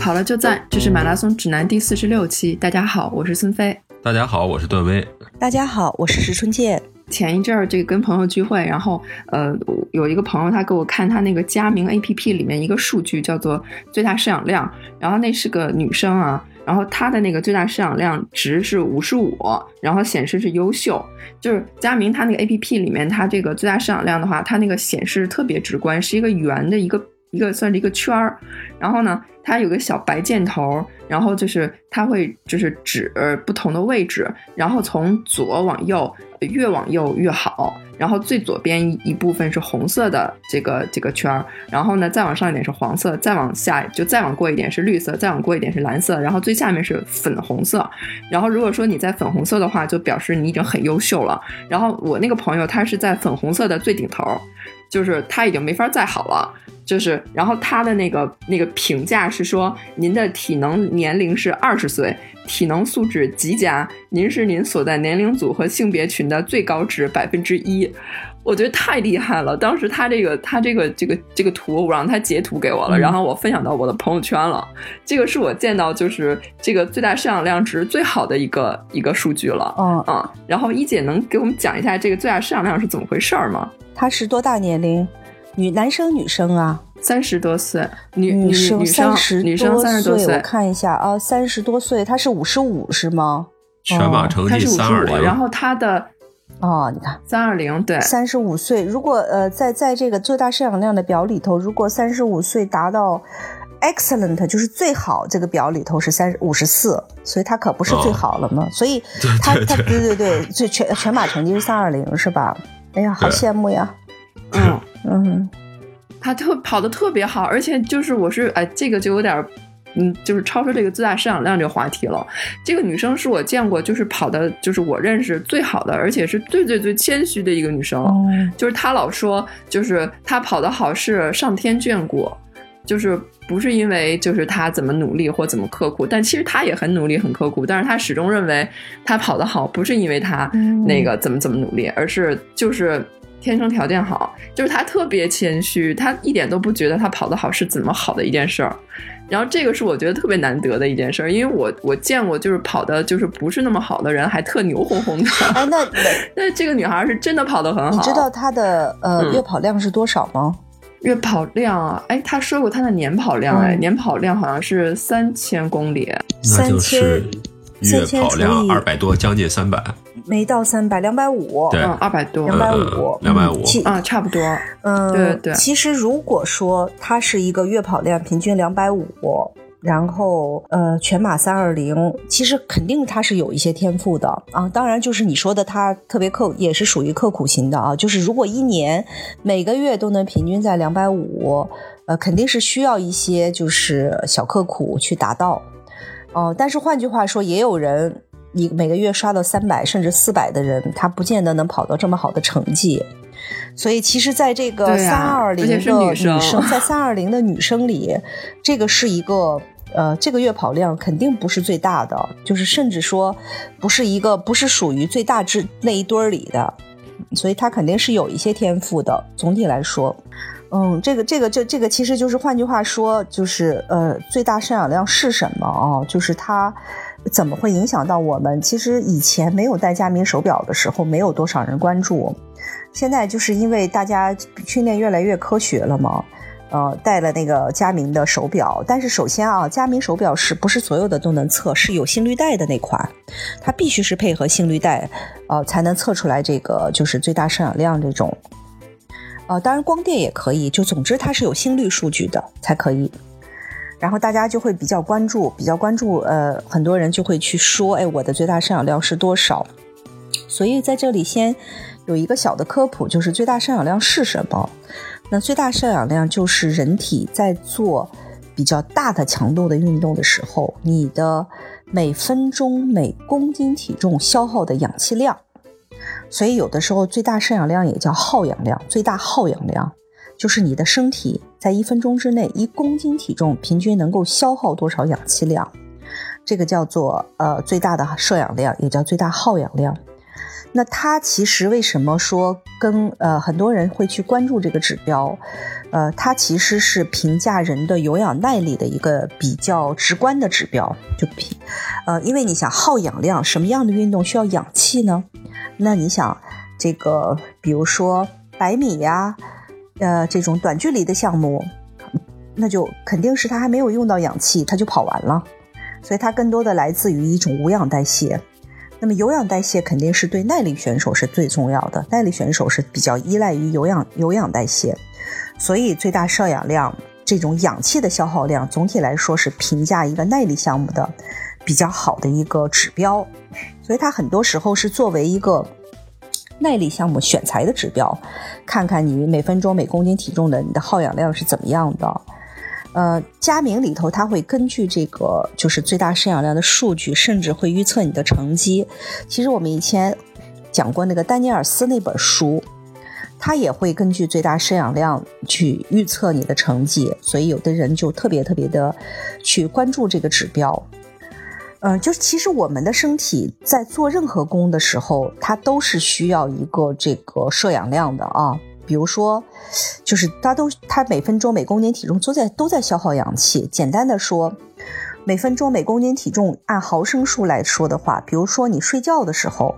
跑了就赞，这是马拉松指南第四十六期。大家好，我是孙飞。大家好，我是段威。大家好，我是石春健。前一阵儿这个跟朋友聚会，然后呃有一个朋友他给我看他那个佳明 A P P 里面一个数据叫做最大摄氧量，然后那是个女生啊，然后她的那个最大摄氧量值是五十五，然后显示是优秀。就是佳明它那个 A P P 里面它这个最大摄氧量的话，它那个显示特别直观，是一个圆的一个一个算是一个圈儿，然后呢它有个小白箭头，然后就是它会就是指不同的位置，然后从左往右。越往右越好，然后最左边一部分是红色的这个这个圈儿，然后呢再往上一点是黄色，再往下就再往过一点是绿色，再往过一点是蓝色，然后最下面是粉红色。然后如果说你在粉红色的话，就表示你已经很优秀了。然后我那个朋友他是在粉红色的最顶头，就是他已经没法再好了。就是，然后他的那个那个评价是说，您的体能年龄是二十岁，体能素质极佳，您是您所在年龄组和性别群的最高值百分之一，我觉得太厉害了。当时他这个他这个这个这个图，我让他截图给我了，然后我分享到我的朋友圈了。这个是我见到就是这个最大摄氧量值最好的一个一个数据了。嗯嗯，然后一姐能给我们讲一下这个最大摄氧量是怎么回事吗？他是多大年龄？女男生女生啊，三十多岁，女女生三十女生三十多岁，我看一下啊，三十多岁，他是五十五是吗？全马成绩三二零，然后他的哦，你看三二零对，三十五岁，如果呃在在这个最大摄氧量的表里头，如果三十五岁达到 excellent 就是最好，这个表里头是三五十四，所以他可不是最好了嘛，所以他他对对对，最全全马成绩是三二零是吧？哎呀，好羡慕呀，嗯。嗯，他特跑的特别好，而且就是我是哎，这个就有点，嗯，就是超出这个最大摄氧量这个话题了。这个女生是我见过就是跑的，就是我认识最好的，而且是最最最谦虚的一个女生。就是她老说，就是她跑的好是上天眷顾，就是不是因为就是她怎么努力或怎么刻苦，但其实她也很努力很刻苦，但是她始终认为她跑得好不是因为她那个怎么怎么努力，而是就是。天生条件好，就是他特别谦虚，他一点都不觉得他跑得好是怎么好的一件事儿。然后这个是我觉得特别难得的一件事儿，因为我我见过就是跑的就是不是那么好的人还特牛哄哄的。哎，那 那这个女孩是真的跑得很好。你知道她的呃月跑量是多少吗？月跑量啊，哎，他说过他的年跑量，哎，年跑量好像是三千公里。三千。月跑量二百多，将近三百，没到三百，两百五，对，二百多，两百五，两百五，啊，差不多，嗯，对对。其实如果说他是一个月跑量平均两百五，然后呃全马三二零，其实肯定它是有一些天赋的啊。当然就是你说的他特别刻，也是属于刻苦型的啊。就是如果一年每个月都能平均在两百五，呃，肯定是需要一些就是小刻苦去达到。哦，但是换句话说，也有人你每个月刷到三百甚至四百的人，他不见得能跑到这么好的成绩。所以，其实，在这个三二零的女生，在三二零的女生里，这个是一个呃，这个月跑量肯定不是最大的，就是甚至说不是一个不是属于最大之那一堆儿里的，所以她肯定是有一些天赋的。总体来说。嗯，这个这个这这个其实就是换句话说，就是呃，最大摄氧量是什么啊？就是它怎么会影响到我们？其实以前没有戴佳明手表的时候，没有多少人关注。现在就是因为大家训练越来越科学了嘛，呃，戴了那个佳明的手表。但是首先啊，佳明手表是不是所有的都能测？是有心率带的那款，它必须是配合心率带，呃，才能测出来这个就是最大摄氧量这种。呃，当然光电也可以，就总之它是有心率数据的才可以。然后大家就会比较关注，比较关注，呃，很多人就会去说，哎，我的最大摄氧量是多少？所以在这里先有一个小的科普，就是最大摄氧量是什么？那最大摄氧量就是人体在做比较大的强度的运动的时候，你的每分钟每公斤体重消耗的氧气量。所以有的时候最大摄氧量也叫耗氧量，最大耗氧量就是你的身体在一分钟之内一公斤体重平均能够消耗多少氧气量，这个叫做呃最大的摄氧量，也叫最大耗氧量。那它其实为什么说跟呃很多人会去关注这个指标？呃，它其实是评价人的有氧耐力的一个比较直观的指标。就比呃，因为你想耗氧量，什么样的运动需要氧气呢？那你想这个，比如说百米呀，呃，这种短距离的项目，那就肯定是它还没有用到氧气，它就跑完了。所以它更多的来自于一种无氧代谢。那么有氧代谢肯定是对耐力选手是最重要的，耐力选手是比较依赖于有氧有氧代谢，所以最大摄氧量这种氧气的消耗量，总体来说是评价一个耐力项目的比较好的一个指标，所以它很多时候是作为一个耐力项目选材的指标，看看你每分钟每公斤体重的你的耗氧量是怎么样的。呃，佳明里头，他会根据这个就是最大摄氧量的数据，甚至会预测你的成绩。其实我们以前讲过那个丹尼尔斯那本书，他也会根据最大摄氧量去预测你的成绩。所以有的人就特别特别的去关注这个指标。嗯，就是其实我们的身体在做任何功的时候，它都是需要一个这个摄氧量的啊。比如说，就是它都它每分钟每公斤体重都在都在消耗氧气。简单的说，每分钟每公斤体重按毫升数来说的话，比如说你睡觉的时候，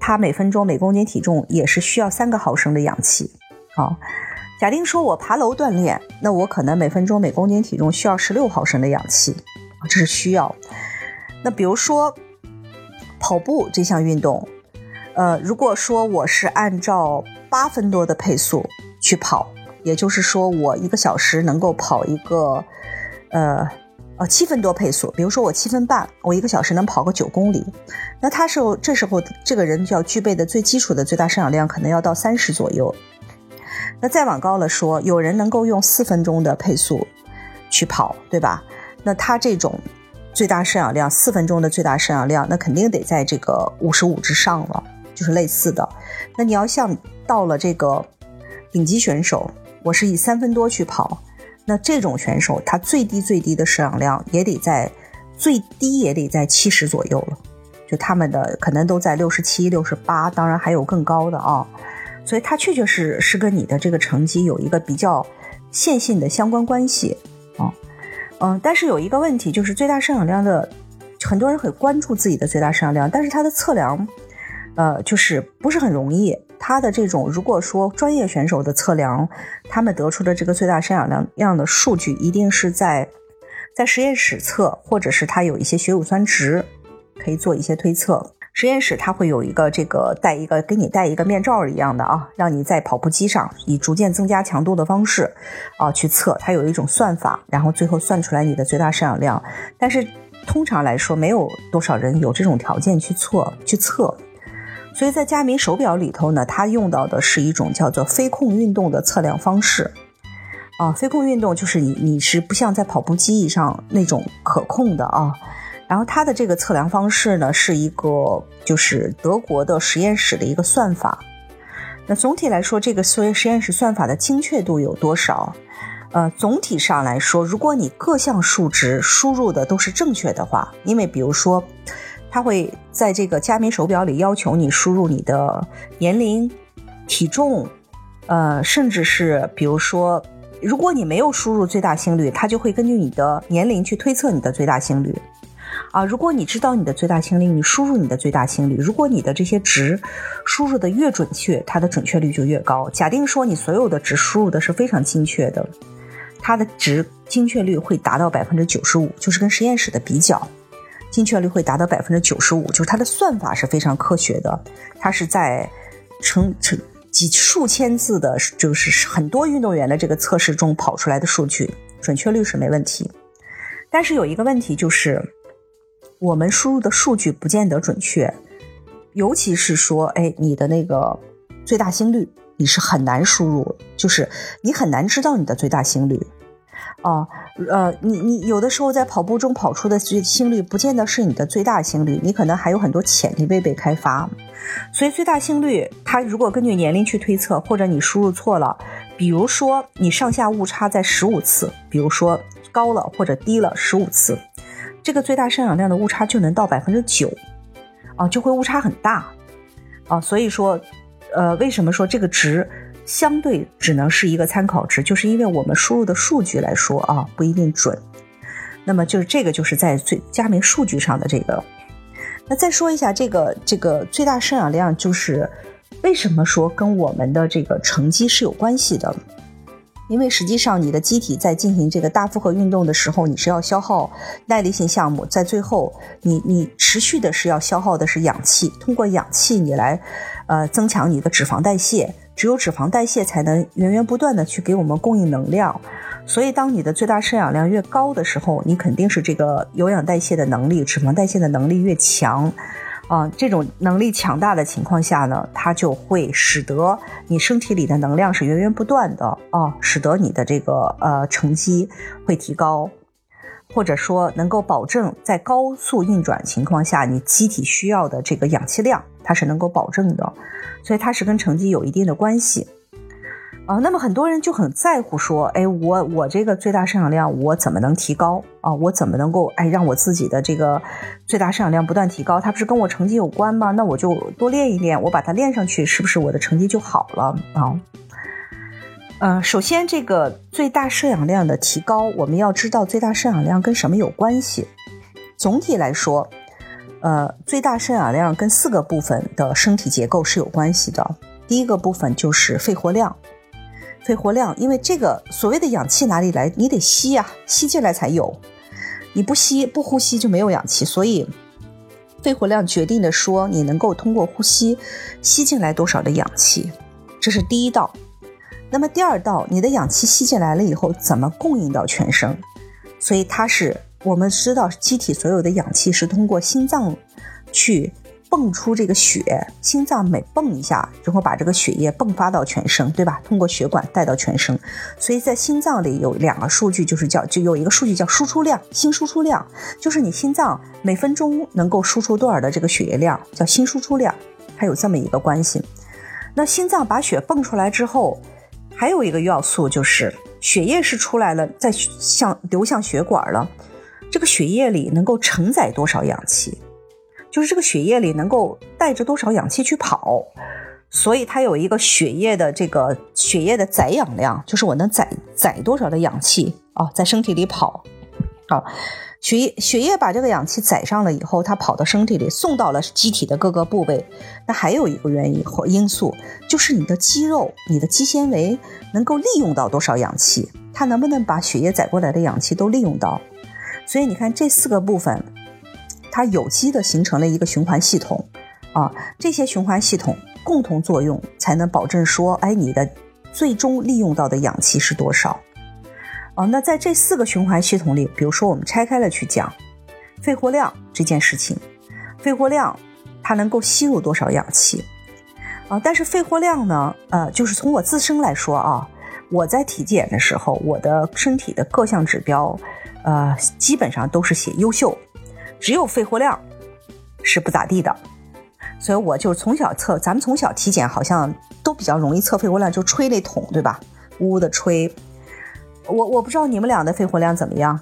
它每分钟每公斤体重也是需要三个毫升的氧气。好，假定说我爬楼锻炼，那我可能每分钟每公斤体重需要十六毫升的氧气，这是需要。那比如说跑步这项运动，呃，如果说我是按照八分多的配速去跑，也就是说，我一个小时能够跑一个，呃，呃七分多配速。比如说我七分半，我一个小时能跑个九公里。那他是这时候这个人就要具备的最基础的最大摄氧量可能要到三十左右。那再往高了说，有人能够用四分钟的配速去跑，对吧？那他这种最大摄氧量四分钟的最大摄氧量，那肯定得在这个五十五之上了，就是类似的。那你要像。到了这个顶级选手，我是以三分多去跑，那这种选手他最低最低的摄氧量也得在最低也得在七十左右了，就他们的可能都在六十七、六十八，当然还有更高的啊，所以它确确实是跟你的这个成绩有一个比较线性的相关关系啊，嗯，但是有一个问题就是最大摄氧量的，很多人很关注自己的最大摄氧量，但是它的测量，呃，就是不是很容易。他的这种，如果说专业选手的测量，他们得出的这个最大摄氧量量的数据，一定是在在实验室测，或者是他有一些血乳酸值，可以做一些推测。实验室它会有一个这个戴一个给你戴一个面罩一样的啊，让你在跑步机上以逐渐增加强度的方式啊去测，它有一种算法，然后最后算出来你的最大摄氧量。但是通常来说，没有多少人有这种条件去测去测。所以在佳明手表里头呢，它用到的是一种叫做飞控运动的测量方式。啊，飞控运动就是你你是不像在跑步机上那种可控的啊。然后它的这个测量方式呢，是一个就是德国的实验室的一个算法。那总体来说，这个所谓实验室算法的精确度有多少？呃，总体上来说，如果你各项数值输入的都是正确的话，因为比如说。它会在这个加密手表里要求你输入你的年龄、体重，呃，甚至是比如说，如果你没有输入最大心率，它就会根据你的年龄去推测你的最大心率。啊，如果你知道你的最大心率，你输入你的最大心率。如果你的这些值输入的越准确，它的准确率就越高。假定说你所有的值输入的是非常精确的，它的值精确率会达到百分之九十五，就是跟实验室的比较。精确率会达到百分之九十五，就是它的算法是非常科学的，它是在成成几数千字的，就是很多运动员的这个测试中跑出来的数据，准确率是没问题。但是有一个问题就是，我们输入的数据不见得准确，尤其是说，哎，你的那个最大心率，你是很难输入，就是你很难知道你的最大心率。哦，呃，你你有的时候在跑步中跑出的最心率，不见得是你的最大心率，你可能还有很多潜力未被开发。所以最大心率，它如果根据年龄去推测，或者你输入错了，比如说你上下误差在十五次，比如说高了或者低了十五次，这个最大摄氧量的误差就能到百分之九，啊，就会误差很大。啊，所以说，呃，为什么说这个值相对只能是一个参考值？就是因为我们输入的数据来说啊，不一定准。那么就是这个就是在最加明数据上的这个。那再说一下这个这个最大摄氧量，就是为什么说跟我们的这个成绩是有关系的？因为实际上你的机体在进行这个大负荷运动的时候，你是要消耗耐力性项目，在最后你你持续的是要消耗的是氧气，通过氧气你来呃增强你的脂肪代谢，只有脂肪代谢才能源源不断的去给我们供应能量。所以，当你的最大摄氧量越高的时候，你肯定是这个有氧代谢的能力、脂肪代谢的能力越强，啊，这种能力强大的情况下呢，它就会使得你身体里的能量是源源不断的啊，使得你的这个呃成绩会提高，或者说能够保证在高速运转情况下，你机体需要的这个氧气量它是能够保证的，所以它是跟成绩有一定的关系。啊，那么很多人就很在乎说，哎，我我这个最大摄氧量我怎么能提高啊？我怎么能够哎让我自己的这个最大摄氧量不断提高？它不是跟我成绩有关吗？那我就多练一练，我把它练上去，是不是我的成绩就好了啊？嗯，首先这个最大摄氧量的提高，我们要知道最大摄氧量跟什么有关系。总体来说，呃，最大摄氧量跟四个部分的身体结构是有关系的。第一个部分就是肺活量。肺活量，因为这个所谓的氧气哪里来？你得吸呀，吸进来才有。你不吸不呼吸就没有氧气，所以肺活量决定的说你能够通过呼吸吸进来多少的氧气，这是第一道。那么第二道，你的氧气吸进来了以后怎么供应到全身？所以它是我们知道机体所有的氧气是通过心脏去。泵出这个血，心脏每泵一下，就会把这个血液迸发到全身，对吧？通过血管带到全身。所以在心脏里有两个数据，就是叫就有一个数据叫输出量，心输出量，就是你心脏每分钟能够输出多少的这个血液量，叫心输出量，它有这么一个关系。那心脏把血泵出来之后，还有一个要素就是血液是出来了，再向流向血管了，这个血液里能够承载多少氧气？就是这个血液里能够带着多少氧气去跑，所以它有一个血液的这个血液的载氧量，就是我能载载多少的氧气啊，在身体里跑。好，血液血液把这个氧气载上了以后，它跑到身体里，送到了机体的各个部位。那还有一个原因或因素，就是你的肌肉、你的肌纤维能够利用到多少氧气，它能不能把血液载过来的氧气都利用到？所以你看这四个部分。它有机的形成了一个循环系统，啊，这些循环系统共同作用，才能保证说，哎，你的最终利用到的氧气是多少？啊，那在这四个循环系统里，比如说我们拆开了去讲，肺活量这件事情，肺活量它能够吸入多少氧气？啊，但是肺活量呢，呃，就是从我自身来说啊，我在体检的时候，我的身体的各项指标，呃，基本上都是写优秀。只有肺活量是不咋地的，所以我就从小测，咱们从小体检好像都比较容易测肺活量，就吹那桶，对吧？呜呜的吹。我我不知道你们俩的肺活量怎么样，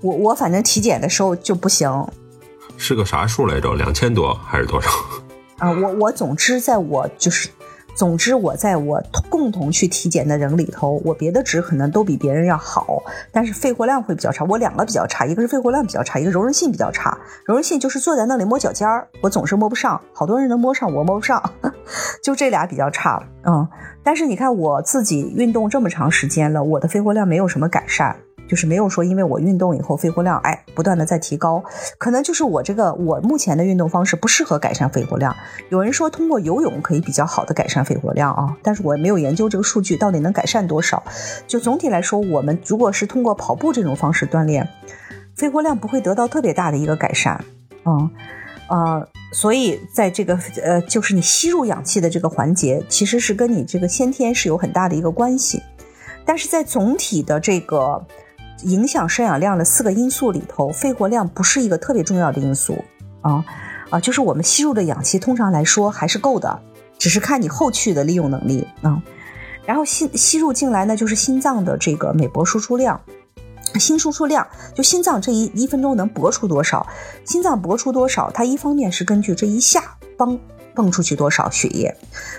我我反正体检的时候就不行。是个啥数来着？两千多还是多少？啊，我我总之在我就是。总之，我在我共同去体检的人里头，我别的值可能都比别人要好，但是肺活量会比较差。我两个比较差，一个是肺活量比较差，一个柔韧性比较差。柔韧性就是坐在那里摸脚尖儿，我总是摸不上，好多人能摸上，我摸不上，就这俩比较差。嗯，但是你看我自己运动这么长时间了，我的肺活量没有什么改善。就是没有说，因为我运动以后肺活量哎不断的在提高，可能就是我这个我目前的运动方式不适合改善肺活量。有人说通过游泳可以比较好的改善肺活量啊，但是我没有研究这个数据到底能改善多少。就总体来说，我们如果是通过跑步这种方式锻炼，肺活量不会得到特别大的一个改善。嗯，呃，所以在这个呃，就是你吸入氧气的这个环节，其实是跟你这个先天是有很大的一个关系。但是在总体的这个。影响摄氧量的四个因素里头，肺活量不是一个特别重要的因素啊啊，就是我们吸入的氧气通常来说还是够的，只是看你后续的利用能力啊。然后吸吸入进来呢，就是心脏的这个每搏输出量，心输出量就心脏这一一分钟能搏出多少，心脏搏出多少，它一方面是根据这一下帮蹦出去多少血液，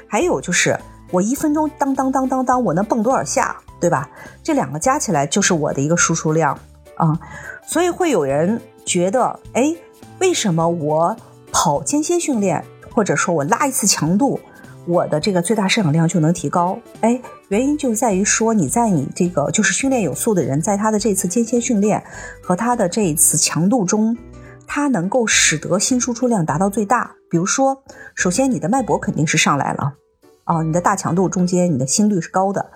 还有就是我一分钟当当当当当我能蹦多少下，对吧？这两个加起来就是我的一个输出量啊，所以会有人觉得，哎，为什么我跑间歇训练，或者说我拉一次强度？我的这个最大摄氧量就能提高，哎，原因就在于说你在你这个就是训练有素的人，在他的这次间歇训练和他的这一次强度中，他能够使得心输出量达到最大。比如说，首先你的脉搏肯定是上来了，哦，你的大强度中间你的心率是高的，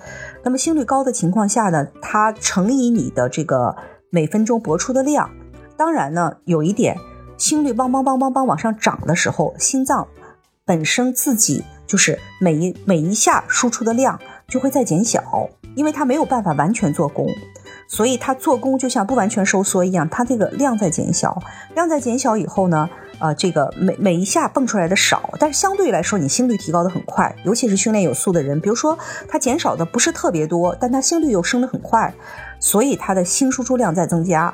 那么心率高的情况下呢，它乘以你的这个每分钟搏出的量，当然呢，有一点，心率梆梆梆梆梆往上涨的时候，心脏本身自己。就是每一每一下输出的量就会在减小，因为它没有办法完全做功，所以它做功就像不完全收缩一样，它这个量在减小，量在减小以后呢，呃，这个每每一下蹦出来的少，但是相对来说你心率提高的很快，尤其是训练有素的人，比如说他减少的不是特别多，但他心率又升得很快，所以他的心输出量在增加。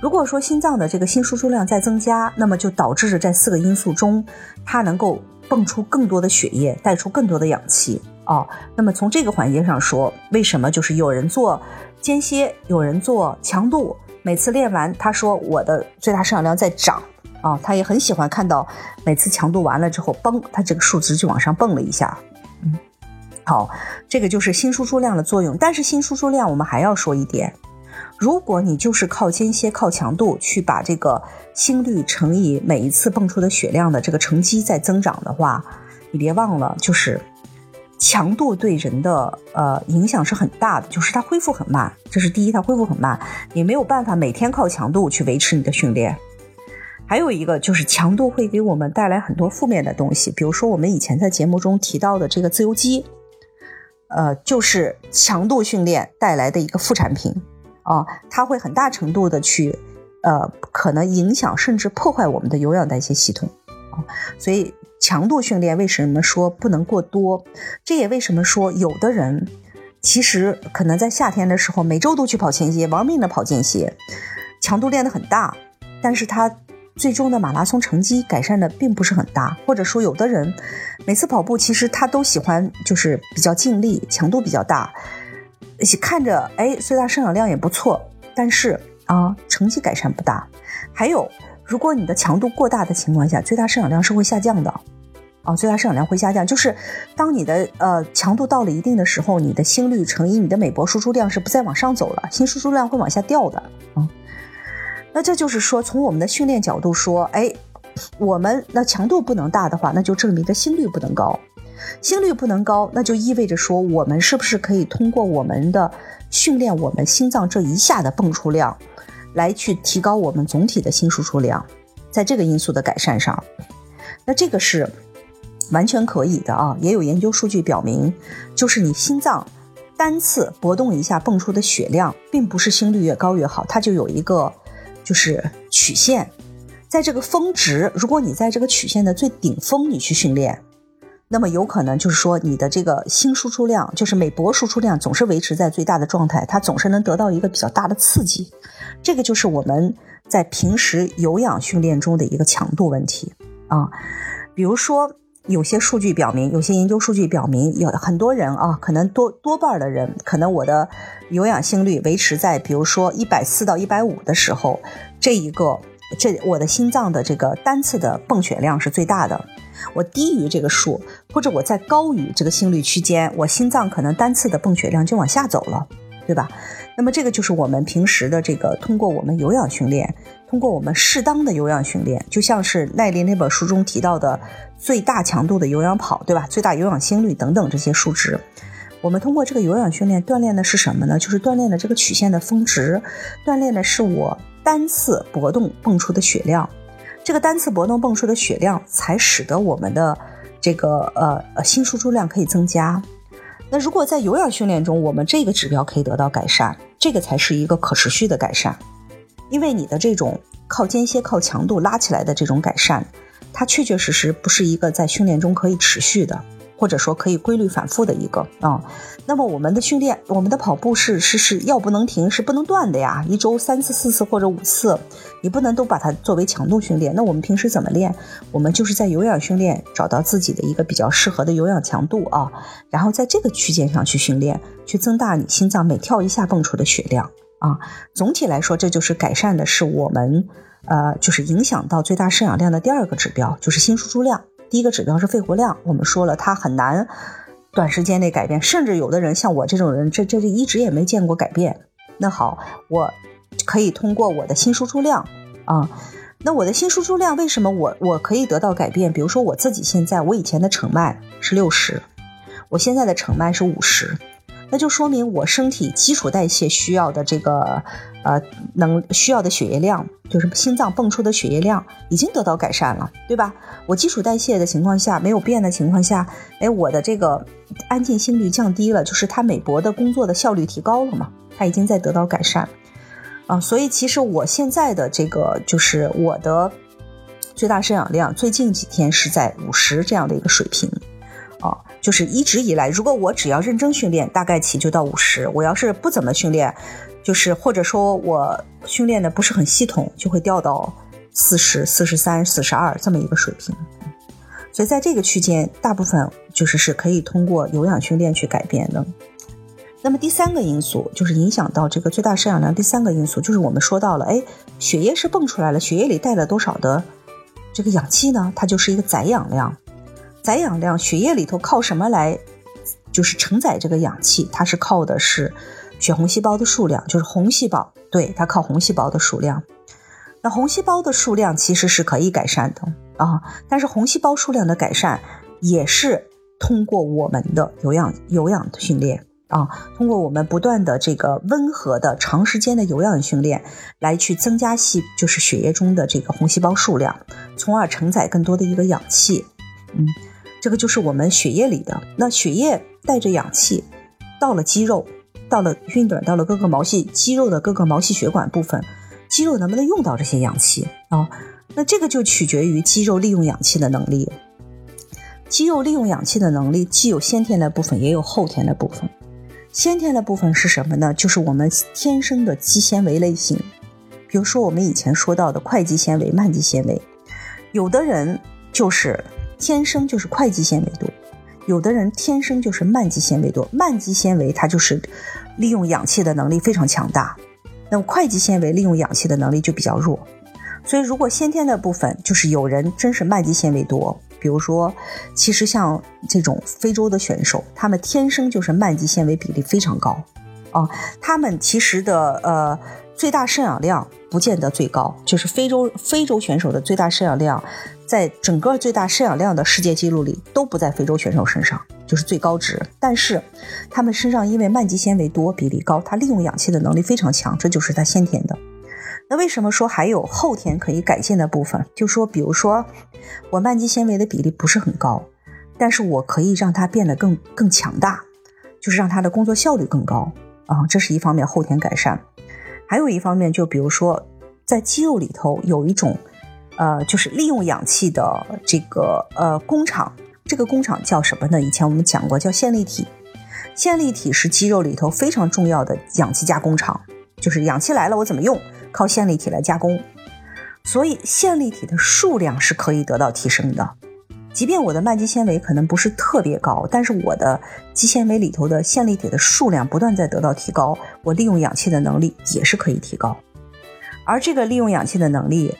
如果说心脏的这个心输出量在增加，那么就导致着在四个因素中，它能够。蹦出更多的血液，带出更多的氧气哦。那么从这个环节上说，为什么就是有人做间歇，有人做强度，每次练完他说我的最大摄氧量在涨啊，他也很喜欢看到每次强度完了之后，嘣，他这个数值就往上蹦了一下。嗯，好，这个就是心输出量的作用。但是心输出量我们还要说一点。如果你就是靠间歇、靠强度去把这个心率乘以每一次蹦出的血量的这个乘积在增长的话，你别忘了，就是强度对人的呃影响是很大的，就是它恢复很慢，这是第一，它恢复很慢，你没有办法每天靠强度去维持你的训练。还有一个就是强度会给我们带来很多负面的东西，比如说我们以前在节目中提到的这个自由基，呃，就是强度训练带来的一个副产品。啊，它会很大程度的去，呃，可能影响甚至破坏我们的有氧代谢系统啊。所以强度训练为什么说不能过多？这也为什么说有的人其实可能在夏天的时候每周都去跑间歇，玩命的跑间歇，强度练得很大，但是他最终的马拉松成绩改善的并不是很大。或者说有的人每次跑步其实他都喜欢就是比较尽力，强度比较大。看着哎，最大摄氧量也不错，但是啊，成绩改善不大。还有，如果你的强度过大的情况下，最大摄氧量是会下降的。啊，最大摄氧量会下降，就是当你的呃强度到了一定的时候，你的心率乘以你的每搏输出量是不再往上走了，心输出量会往下掉的。啊，那这就是说，从我们的训练角度说，哎，我们那强度不能大的话，那就证明的心率不能高。心率不能高，那就意味着说，我们是不是可以通过我们的训练，我们心脏这一下的泵出量，来去提高我们总体的心输出量，在这个因素的改善上，那这个是完全可以的啊。也有研究数据表明，就是你心脏单次搏动一下泵出的血量，并不是心率越高越好，它就有一个就是曲线，在这个峰值，如果你在这个曲线的最顶峰，你去训练。那么有可能就是说，你的这个心输出量，就是每搏输出量总是维持在最大的状态，它总是能得到一个比较大的刺激。这个就是我们在平时有氧训练中的一个强度问题啊。比如说，有些数据表明，有些研究数据表明，有很多人啊，可能多多半的人，可能我的有氧心率维持在，比如说一百四到一百五的时候，这一个这我的心脏的这个单次的泵血量是最大的。我低于这个数，或者我在高于这个心率区间，我心脏可能单次的泵血量就往下走了，对吧？那么这个就是我们平时的这个通过我们有氧训练，通过我们适当的有氧训练，就像是奈林那本书中提到的最大强度的有氧跑，对吧？最大有氧心率等等这些数值，我们通过这个有氧训练锻炼的是什么呢？就是锻炼的这个曲线的峰值，锻炼的是我单次搏动泵出的血量。这个单次搏动泵出的血量，才使得我们的这个呃呃心输出量可以增加。那如果在有氧训练中，我们这个指标可以得到改善，这个才是一个可持续的改善。因为你的这种靠间歇、靠强度拉起来的这种改善，它确确实实不是一个在训练中可以持续的。或者说可以规律反复的一个啊。那么我们的训练，我们的跑步是是是要不能停，是不能断的呀。一周三次、四次或者五次，你不能都把它作为强度训练。那我们平时怎么练？我们就是在有氧训练找到自己的一个比较适合的有氧强度啊，然后在这个区间上去训练，去增大你心脏每跳一下蹦出的血量啊。总体来说，这就是改善的是我们呃，就是影响到最大摄氧量的第二个指标，就是心输出量。第一个指标是肺活量，我们说了它很难。短时间内改变，甚至有的人像我这种人，这这这一直也没见过改变。那好，我可以通过我的心输出量啊，那我的心输出量为什么我我可以得到改变？比如说我自己现在，我以前的成脉是六十，我现在的成脉是五十。那就说明我身体基础代谢需要的这个呃能需要的血液量，就是心脏泵出的血液量已经得到改善了，对吧？我基础代谢的情况下没有变的情况下，哎，我的这个安静心率降低了，就是它美搏的工作的效率提高了嘛，它已经在得到改善啊。所以其实我现在的这个就是我的最大摄氧量，最近几天是在五十这样的一个水平啊。就是一直以来，如果我只要认真训练，大概起就到五十。我要是不怎么训练，就是或者说我训练的不是很系统，就会掉到四十四、十三、四十二这么一个水平。所以在这个区间，大部分就是是可以通过有氧训练去改变的。那么第三个因素就是影响到这个最大摄氧量。第三个因素就是我们说到了，哎，血液是蹦出来了，血液里带了多少的这个氧气呢？它就是一个载氧量。载氧量，血液里头靠什么来，就是承载这个氧气？它是靠的是血红细胞的数量，就是红细胞。对，它靠红细胞的数量。那红细胞的数量其实是可以改善的啊，但是红细胞数量的改善也是通过我们的有氧有氧训练啊，通过我们不断的这个温和的长时间的有氧训练来去增加细，就是血液中的这个红细胞数量，从而承载更多的一个氧气。嗯。这个就是我们血液里的，那血液带着氧气到了肌肉，到了运转到了各个毛细肌肉的各个毛细血管部分，肌肉能不能用到这些氧气啊？那这个就取决于肌肉利用氧气的能力。肌肉利用氧气的能力既有先天的部分，也有后天的部分。先天的部分是什么呢？就是我们天生的肌纤维类型，比如说我们以前说到的快肌纤维、慢肌纤维，有的人就是。天生就是快肌纤维多，有的人天生就是慢肌纤维多。慢肌纤维它就是利用氧气的能力非常强大，那么快肌纤维利用氧气的能力就比较弱。所以如果先天的部分就是有人真是慢肌纤维多，比如说，其实像这种非洲的选手，他们天生就是慢肌纤维比例非常高啊，他们其实的呃最大摄氧量不见得最高，就是非洲非洲选手的最大摄氧量。在整个最大摄氧量的世界纪录里，都不在非洲选手身上，就是最高值。但是，他们身上因为慢肌纤维多、比例高，它利用氧气的能力非常强，这就是他先天的。那为什么说还有后天可以改进的部分？就说，比如说，我慢肌纤维的比例不是很高，但是我可以让它变得更更强大，就是让它的工作效率更高啊，这是一方面后天改善。还有一方面，就比如说，在肌肉里头有一种。呃，就是利用氧气的这个呃工厂，这个工厂叫什么呢？以前我们讲过，叫线粒体。线粒体是肌肉里头非常重要的氧气加工厂，就是氧气来了，我怎么用？靠线粒体来加工。所以线粒体的数量是可以得到提升的。即便我的慢肌纤维可能不是特别高，但是我的肌纤维里头的线粒体的数量不断在得到提高，我利用氧气的能力也是可以提高。而这个利用氧气的能力。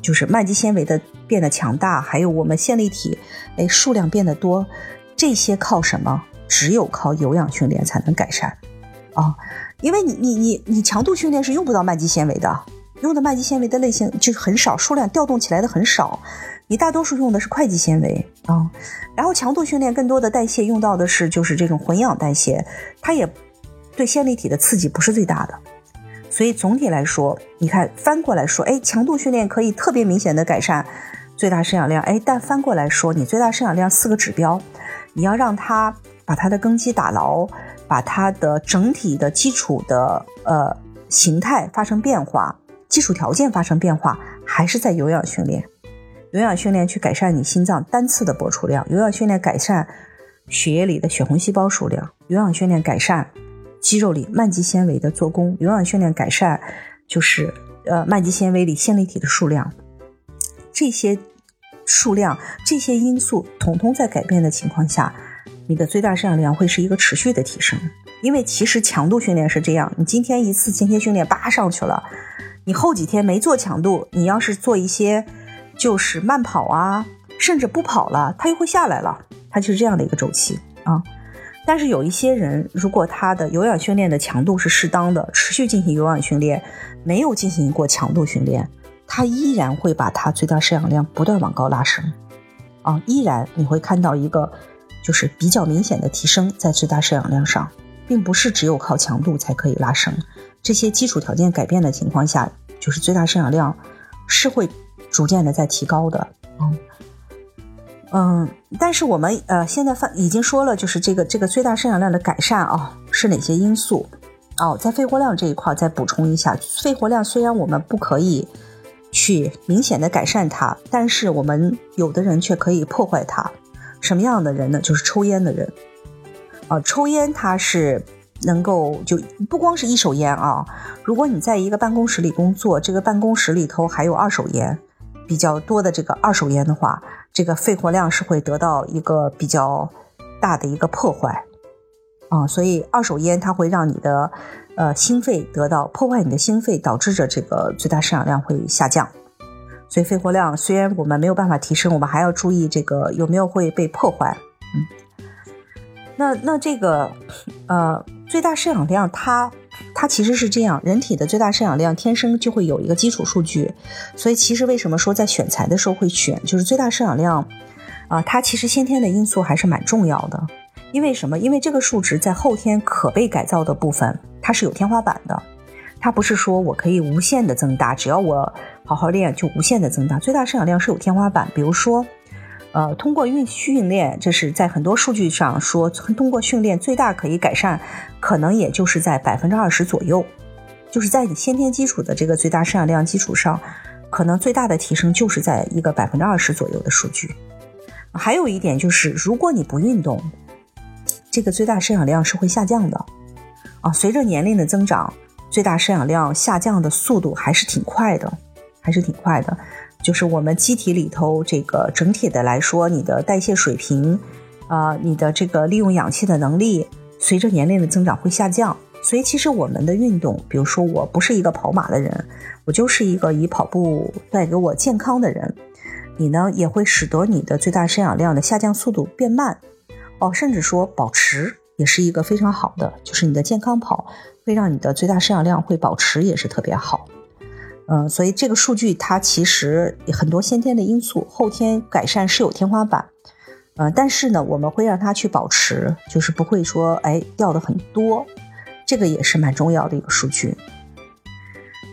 就是慢肌纤维的变得强大，还有我们线粒体，哎，数量变得多，这些靠什么？只有靠有氧训练才能改善，啊，因为你你你你强度训练是用不到慢肌纤维的，用的慢肌纤维的类型就很少，数量调动起来的很少，你大多数用的是快肌纤维啊，然后强度训练更多的代谢用到的是就是这种混氧代谢，它也对线粒体的刺激不是最大的。所以总体来说，你看翻过来说，哎，强度训练可以特别明显的改善最大摄氧量，哎，但翻过来说，你最大摄氧量四个指标，你要让它把它的根基打牢，把它的整体的基础的呃形态发生变化，基础条件发生变化，还是在有氧训练，有氧训练去改善你心脏单次的搏出量，有氧训练改善血液里的血红细胞数量，有氧训练改善肌肉里慢肌纤维的做工，有氧训练改善就是呃慢肌纤维里线粒体的数量，这些数量这些因素统统在改变的情况下，你的最大摄氧量会是一个持续的提升。因为其实强度训练是这样，你今天一次间歇训练叭上去了，你后几天没做强度，你要是做一些就是慢跑啊，甚至不跑了，它又会下来了。它就是这样的一个周期啊，但是有一些人，如果他的有氧训练的强度是适当的，持续进行有氧训练，没有进行过强度训练，他依然会把他最大摄氧量不断往高拉升，啊，依然你会看到一个就是比较明显的提升在最大摄氧量上，并不是只有靠强度才可以拉升，这些基础条件改变的情况下，就是最大摄氧量是会逐渐的在提高的，嗯。嗯，但是我们呃现在发已经说了，就是这个这个最大摄氧量的改善啊是哪些因素？哦，在肺活量这一块再补充一下，肺活量虽然我们不可以去明显的改善它，但是我们有的人却可以破坏它。什么样的人呢？就是抽烟的人。啊，抽烟它是能够就不光是一手烟啊，如果你在一个办公室里工作，这个办公室里头还有二手烟。比较多的这个二手烟的话，这个肺活量是会得到一个比较大的一个破坏，啊，所以二手烟它会让你的呃心肺得到破坏，你的心肺导致着这个最大摄氧量会下降。所以肺活量虽然我们没有办法提升，我们还要注意这个有没有会被破坏。嗯，那那这个呃最大摄氧量它。它其实是这样，人体的最大摄氧量天生就会有一个基础数据，所以其实为什么说在选材的时候会选，就是最大摄氧量，啊，它其实先天的因素还是蛮重要的。因为什么？因为这个数值在后天可被改造的部分，它是有天花板的，它不是说我可以无限的增大，只要我好好练就无限的增大。最大摄氧量是有天花板，比如说。呃，通过运训练，这是在很多数据上说，通过训练最大可以改善，可能也就是在百分之二十左右，就是在你先天基础的这个最大摄氧量基础上，可能最大的提升就是在一个百分之二十左右的数据。还有一点就是，如果你不运动，这个最大摄氧量是会下降的。啊，随着年龄的增长，最大摄氧量下降的速度还是挺快的，还是挺快的。就是我们机体里头这个整体的来说，你的代谢水平，啊，你的这个利用氧气的能力，随着年龄的增长会下降。所以其实我们的运动，比如说我不是一个跑马的人，我就是一个以跑步带给我健康的人，你呢也会使得你的最大摄氧量的下降速度变慢，哦，甚至说保持也是一个非常好的，就是你的健康跑会让你的最大摄氧量会保持也是特别好。嗯，所以这个数据它其实很多先天的因素，后天改善是有天花板，嗯，但是呢，我们会让它去保持，就是不会说哎掉的很多，这个也是蛮重要的一个数据。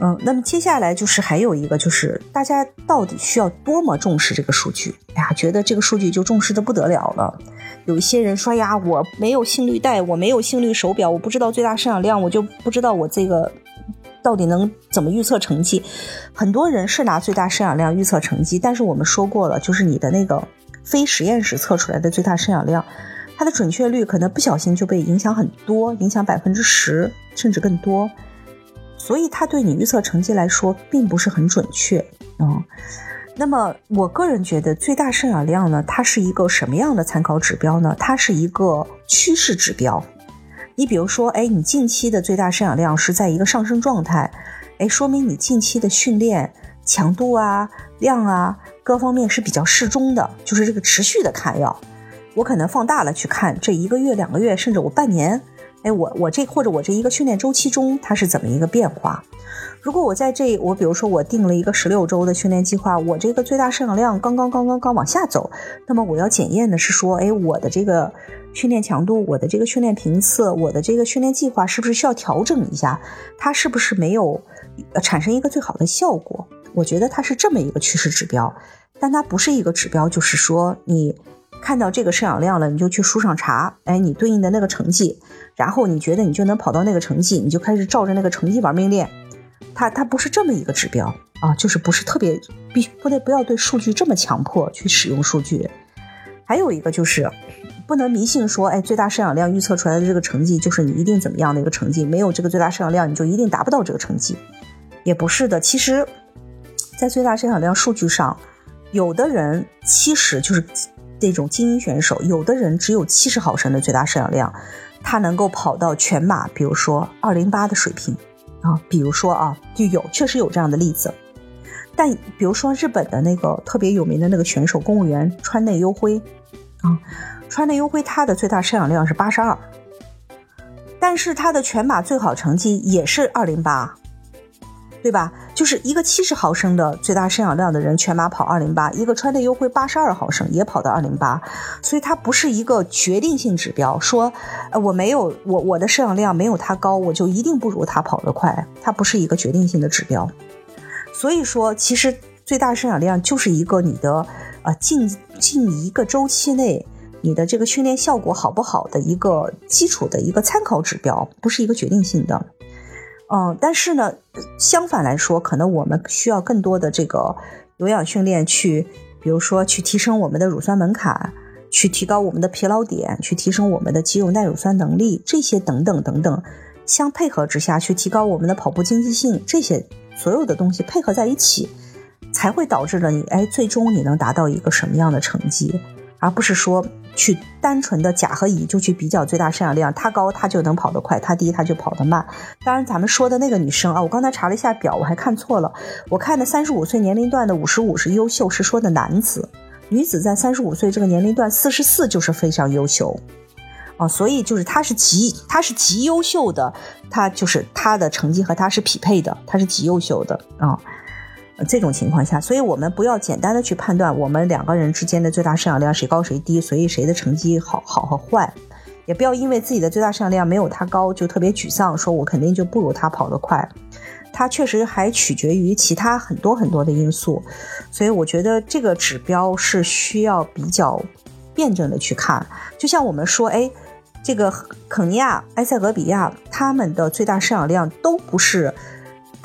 嗯，那么接下来就是还有一个就是大家到底需要多么重视这个数据？哎呀，觉得这个数据就重视的不得了了。有一些人说呀，我没有心率带，我没有心率手表，我不知道最大摄氧量，我就不知道我这个。到底能怎么预测成绩？很多人是拿最大摄氧量预测成绩，但是我们说过了，就是你的那个非实验室测出来的最大摄氧量，它的准确率可能不小心就被影响很多，影响百分之十甚至更多，所以它对你预测成绩来说并不是很准确啊。那么我个人觉得最大摄氧量呢，它是一个什么样的参考指标呢？它是一个趋势指标。你比如说，哎，你近期的最大摄氧量是在一个上升状态，哎，说明你近期的训练强度啊、量啊各方面是比较适中的，就是这个持续的看要，我可能放大了去看这一个月、两个月，甚至我半年，哎，我我这或者我这一个训练周期中它是怎么一个变化？如果我在这，我比如说我定了一个十六周的训练计划，我这个最大摄氧量刚刚刚刚刚往下走，那么我要检验的是说，哎，我的这个。训练强度，我的这个训练频次，我的这个训练计划是不是需要调整一下？它是不是没有产生一个最好的效果？我觉得它是这么一个趋势指标，但它不是一个指标，就是说你看到这个摄氧量了，你就去书上查，哎，你对应的那个成绩，然后你觉得你就能跑到那个成绩，你就开始照着那个成绩玩命练。它它不是这么一个指标啊，就是不是特别必不得不要对数据这么强迫去使用数据。还有一个就是。不能迷信说，哎，最大摄氧量预测出来的这个成绩就是你一定怎么样的一个成绩，没有这个最大摄氧量你就一定达不到这个成绩，也不是的。其实，在最大摄氧量数据上，有的人七十就是这种精英选手，有的人只有七十毫升的最大摄氧量，他能够跑到全马，比如说二零八的水平啊，比如说啊，就有确实有这样的例子。但比如说日本的那个特别有名的那个选手公务员川内优辉，啊，川内优辉他的最大摄氧量是八十二，但是他的全马最好成绩也是二零八，对吧？就是一个七十毫升的最大摄氧量的人全马跑二零八，一个川内优惠八十二毫升也跑到二零八，所以它不是一个决定性指标，说呃我没有我我的摄氧量没有他高，我就一定不如他跑得快，它不是一个决定性的指标。所以说，其实最大摄氧量就是一个你的啊近近一个周期内你的这个训练效果好不好的一个基础的一个参考指标，不是一个决定性的。嗯，但是呢，相反来说，可能我们需要更多的这个有氧训练去，比如说去提升我们的乳酸门槛，去提高我们的疲劳点，去提升我们的肌肉耐乳酸能力，这些等等等等，相配合之下去提高我们的跑步经济性，这些。所有的东西配合在一起，才会导致了你哎，最终你能达到一个什么样的成绩，而不是说去单纯的甲和乙就去比较最大摄氧量，它高它就能跑得快，它低它就跑得慢。当然，咱们说的那个女生啊，我刚才查了一下表，我还看错了，我看的三十五岁年龄段的五十五是优秀，是说的男子，女子在三十五岁这个年龄段四十四就是非常优秀。啊，所以就是他是极，他是极优秀的，他就是他的成绩和他是匹配的，他是极优秀的啊。这种情况下，所以我们不要简单的去判断我们两个人之间的最大摄氧量谁高谁低，所以谁的成绩好好和坏，也不要因为自己的最大摄氧量没有他高就特别沮丧，说我肯定就不如他跑得快。它确实还取决于其他很多很多的因素，所以我觉得这个指标是需要比较辩证的去看，就像我们说，哎。这个肯尼亚、埃塞俄比亚，他们的最大摄氧量都不是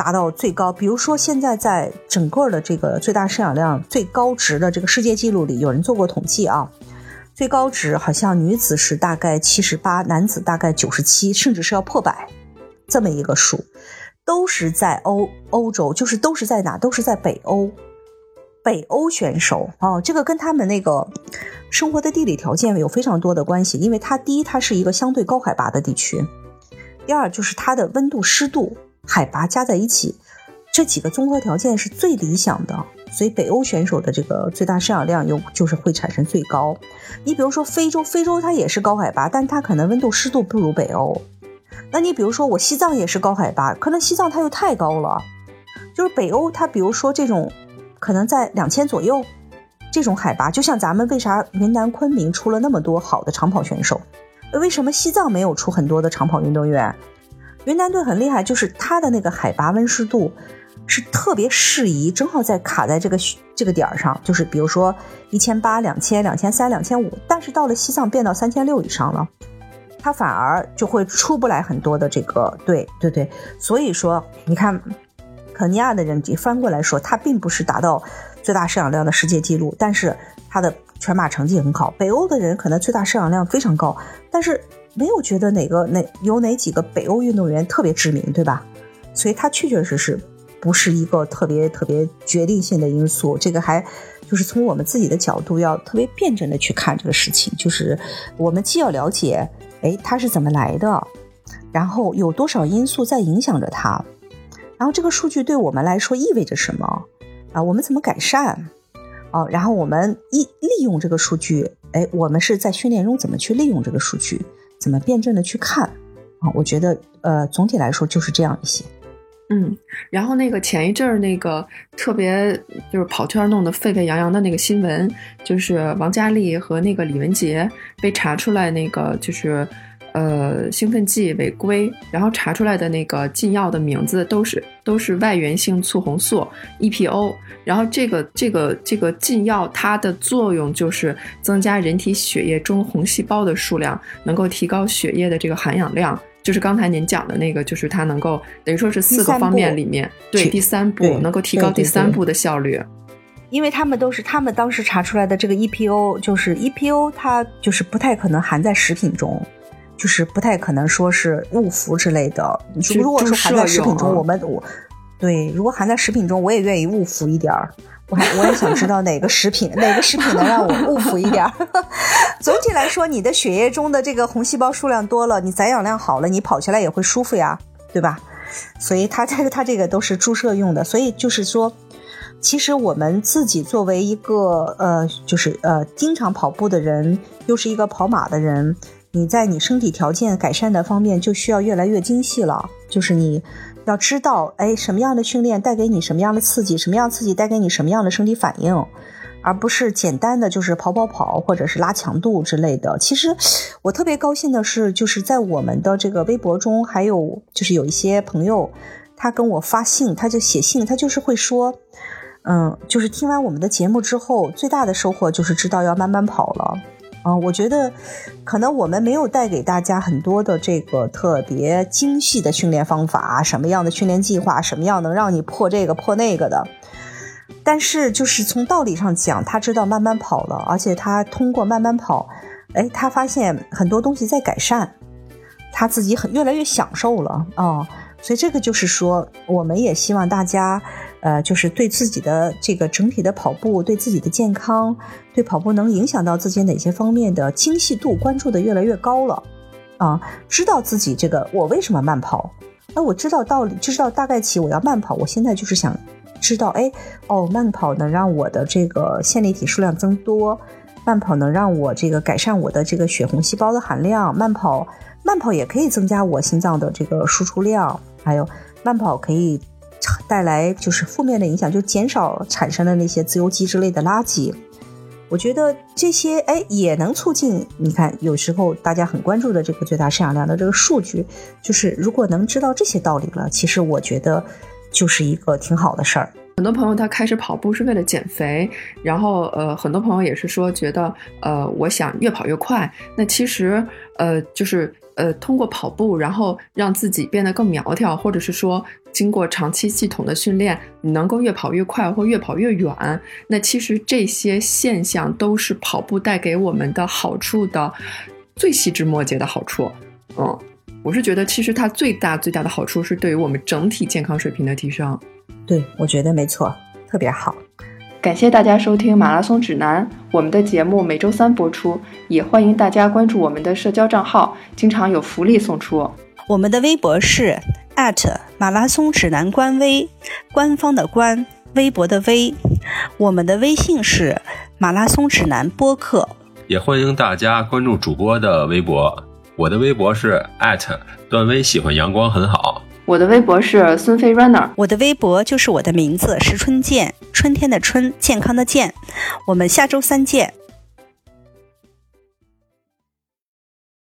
达到最高。比如说，现在在整个的这个最大摄氧量最高值的这个世界纪录里，有人做过统计啊，最高值好像女子是大概七十八，男子大概九十七，甚至是要破百这么一个数，都是在欧欧洲，就是都是在哪？都是在北欧。北欧选手哦，这个跟他们那个生活的地理条件有非常多的关系。因为它第一，它是一个相对高海拔的地区；第二，就是它的温度、湿度、海拔加在一起，这几个综合条件是最理想的。所以，北欧选手的这个最大摄氧量又就是会产生最高。你比如说非洲，非洲它也是高海拔，但它可能温度、湿度不如北欧。那你比如说我西藏也是高海拔，可能西藏它又太高了。就是北欧，它比如说这种。可能在两千左右，这种海拔，就像咱们为啥云南昆明出了那么多好的长跑选手，为什么西藏没有出很多的长跑运动员？云南队很厉害，就是它的那个海拔温湿度是特别适宜，正好在卡在这个这个点儿上，就是比如说一千八、两千、两千三、两千五，但是到了西藏变到三千六以上了，它反而就会出不来很多的这个，对对对，所以说你看。肯尼亚的人翻过来说，他并不是达到最大摄氧量的世界纪录，但是他的全马成绩很好。北欧的人可能最大摄氧量非常高，但是没有觉得哪个哪有哪几个北欧运动员特别知名，对吧？所以他确确实实不是一个特别特别决定性的因素。这个还就是从我们自己的角度要特别辩证的去看这个事情，就是我们既要了解，哎，他是怎么来的，然后有多少因素在影响着他。然后这个数据对我们来说意味着什么啊？我们怎么改善？哦，然后我们一利用这个数据，哎，我们是在训练中怎么去利用这个数据？怎么辩证的去看？啊，我觉得呃，总体来说就是这样一些。嗯，然后那个前一阵儿那个特别就是跑圈弄得沸沸扬扬的那个新闻，就是王嘉丽和那个李文杰被查出来那个就是。呃，兴奋剂违规，然后查出来的那个禁药的名字都是都是外源性促红素 EPO，然后这个这个这个禁药它的作用就是增加人体血液中红细胞的数量，能够提高血液的这个含氧量，就是刚才您讲的那个，就是它能够等于说是四个方面里面对第三步能够提高第三步的效率。因为他们都是他们当时查出来的这个 EPO，就是 EPO，它就是不太可能含在食品中，就是不太可能说是误服之类的。如果说含在食品中，我们我对，如果含在食品中，我也愿意误服一点儿。我还我也想知道哪个食品哪个食品能让我误服一点儿。总体来说，你的血液中的这个红细胞数量多了，你载氧量好了，你跑起来也会舒服呀，对吧？所以它这个它这个都是注射用的，所以就是说。其实我们自己作为一个呃，就是呃，经常跑步的人，又是一个跑马的人，你在你身体条件改善的方面就需要越来越精细了。就是你要知道，哎，什么样的训练带给你什么样的刺激，什么样刺激带给你什么样的身体反应，而不是简单的就是跑跑跑或者是拉强度之类的。其实我特别高兴的是，就是在我们的这个微博中，还有就是有一些朋友，他跟我发信，他就写信，他就是会说。嗯，就是听完我们的节目之后，最大的收获就是知道要慢慢跑了。啊，我觉得可能我们没有带给大家很多的这个特别精细的训练方法，什么样的训练计划，什么样能让你破这个破那个的。但是就是从道理上讲，他知道慢慢跑了，而且他通过慢慢跑，哎，他发现很多东西在改善，他自己很越来越享受了啊。所以这个就是说，我们也希望大家。呃，就是对自己的这个整体的跑步，对自己的健康，对跑步能影响到自己哪些方面的精细度关注的越来越高了，啊，知道自己这个我为什么慢跑，那我知道道理，知道大概起我要慢跑，我现在就是想知道，哎，哦，慢跑能让我的这个线粒体数量增多，慢跑能让我这个改善我的这个血红细胞的含量，慢跑慢跑也可以增加我心脏的这个输出量，还有慢跑可以。带来就是负面的影响，就减少产生的那些自由基之类的垃圾。我觉得这些哎也能促进。你看，有时候大家很关注的这个最大摄氧量的这个数据，就是如果能知道这些道理了，其实我觉得就是一个挺好的事儿。很多朋友他开始跑步是为了减肥，然后呃，很多朋友也是说觉得呃，我想越跑越快。那其实呃，就是呃，通过跑步，然后让自己变得更苗条，或者是说。经过长期系统的训练，你能够越跑越快或越跑越远。那其实这些现象都是跑步带给我们的好处的最细枝末节的好处。嗯，我是觉得其实它最大最大的好处是对于我们整体健康水平的提升。对，我觉得没错，特别好。感谢大家收听马拉松指南，我们的节目每周三播出，也欢迎大家关注我们的社交账号，经常有福利送出。我们的微博是。马拉松指南官微，官方的官，微博的微。我们的微信是马拉松指南播客，也欢迎大家关注主播的微博。我的微博是段威，喜欢阳光很好。我的微博是孙飞 runner，我的微博就是我的名字石春健，春天的春，健康的健。我们下周三见。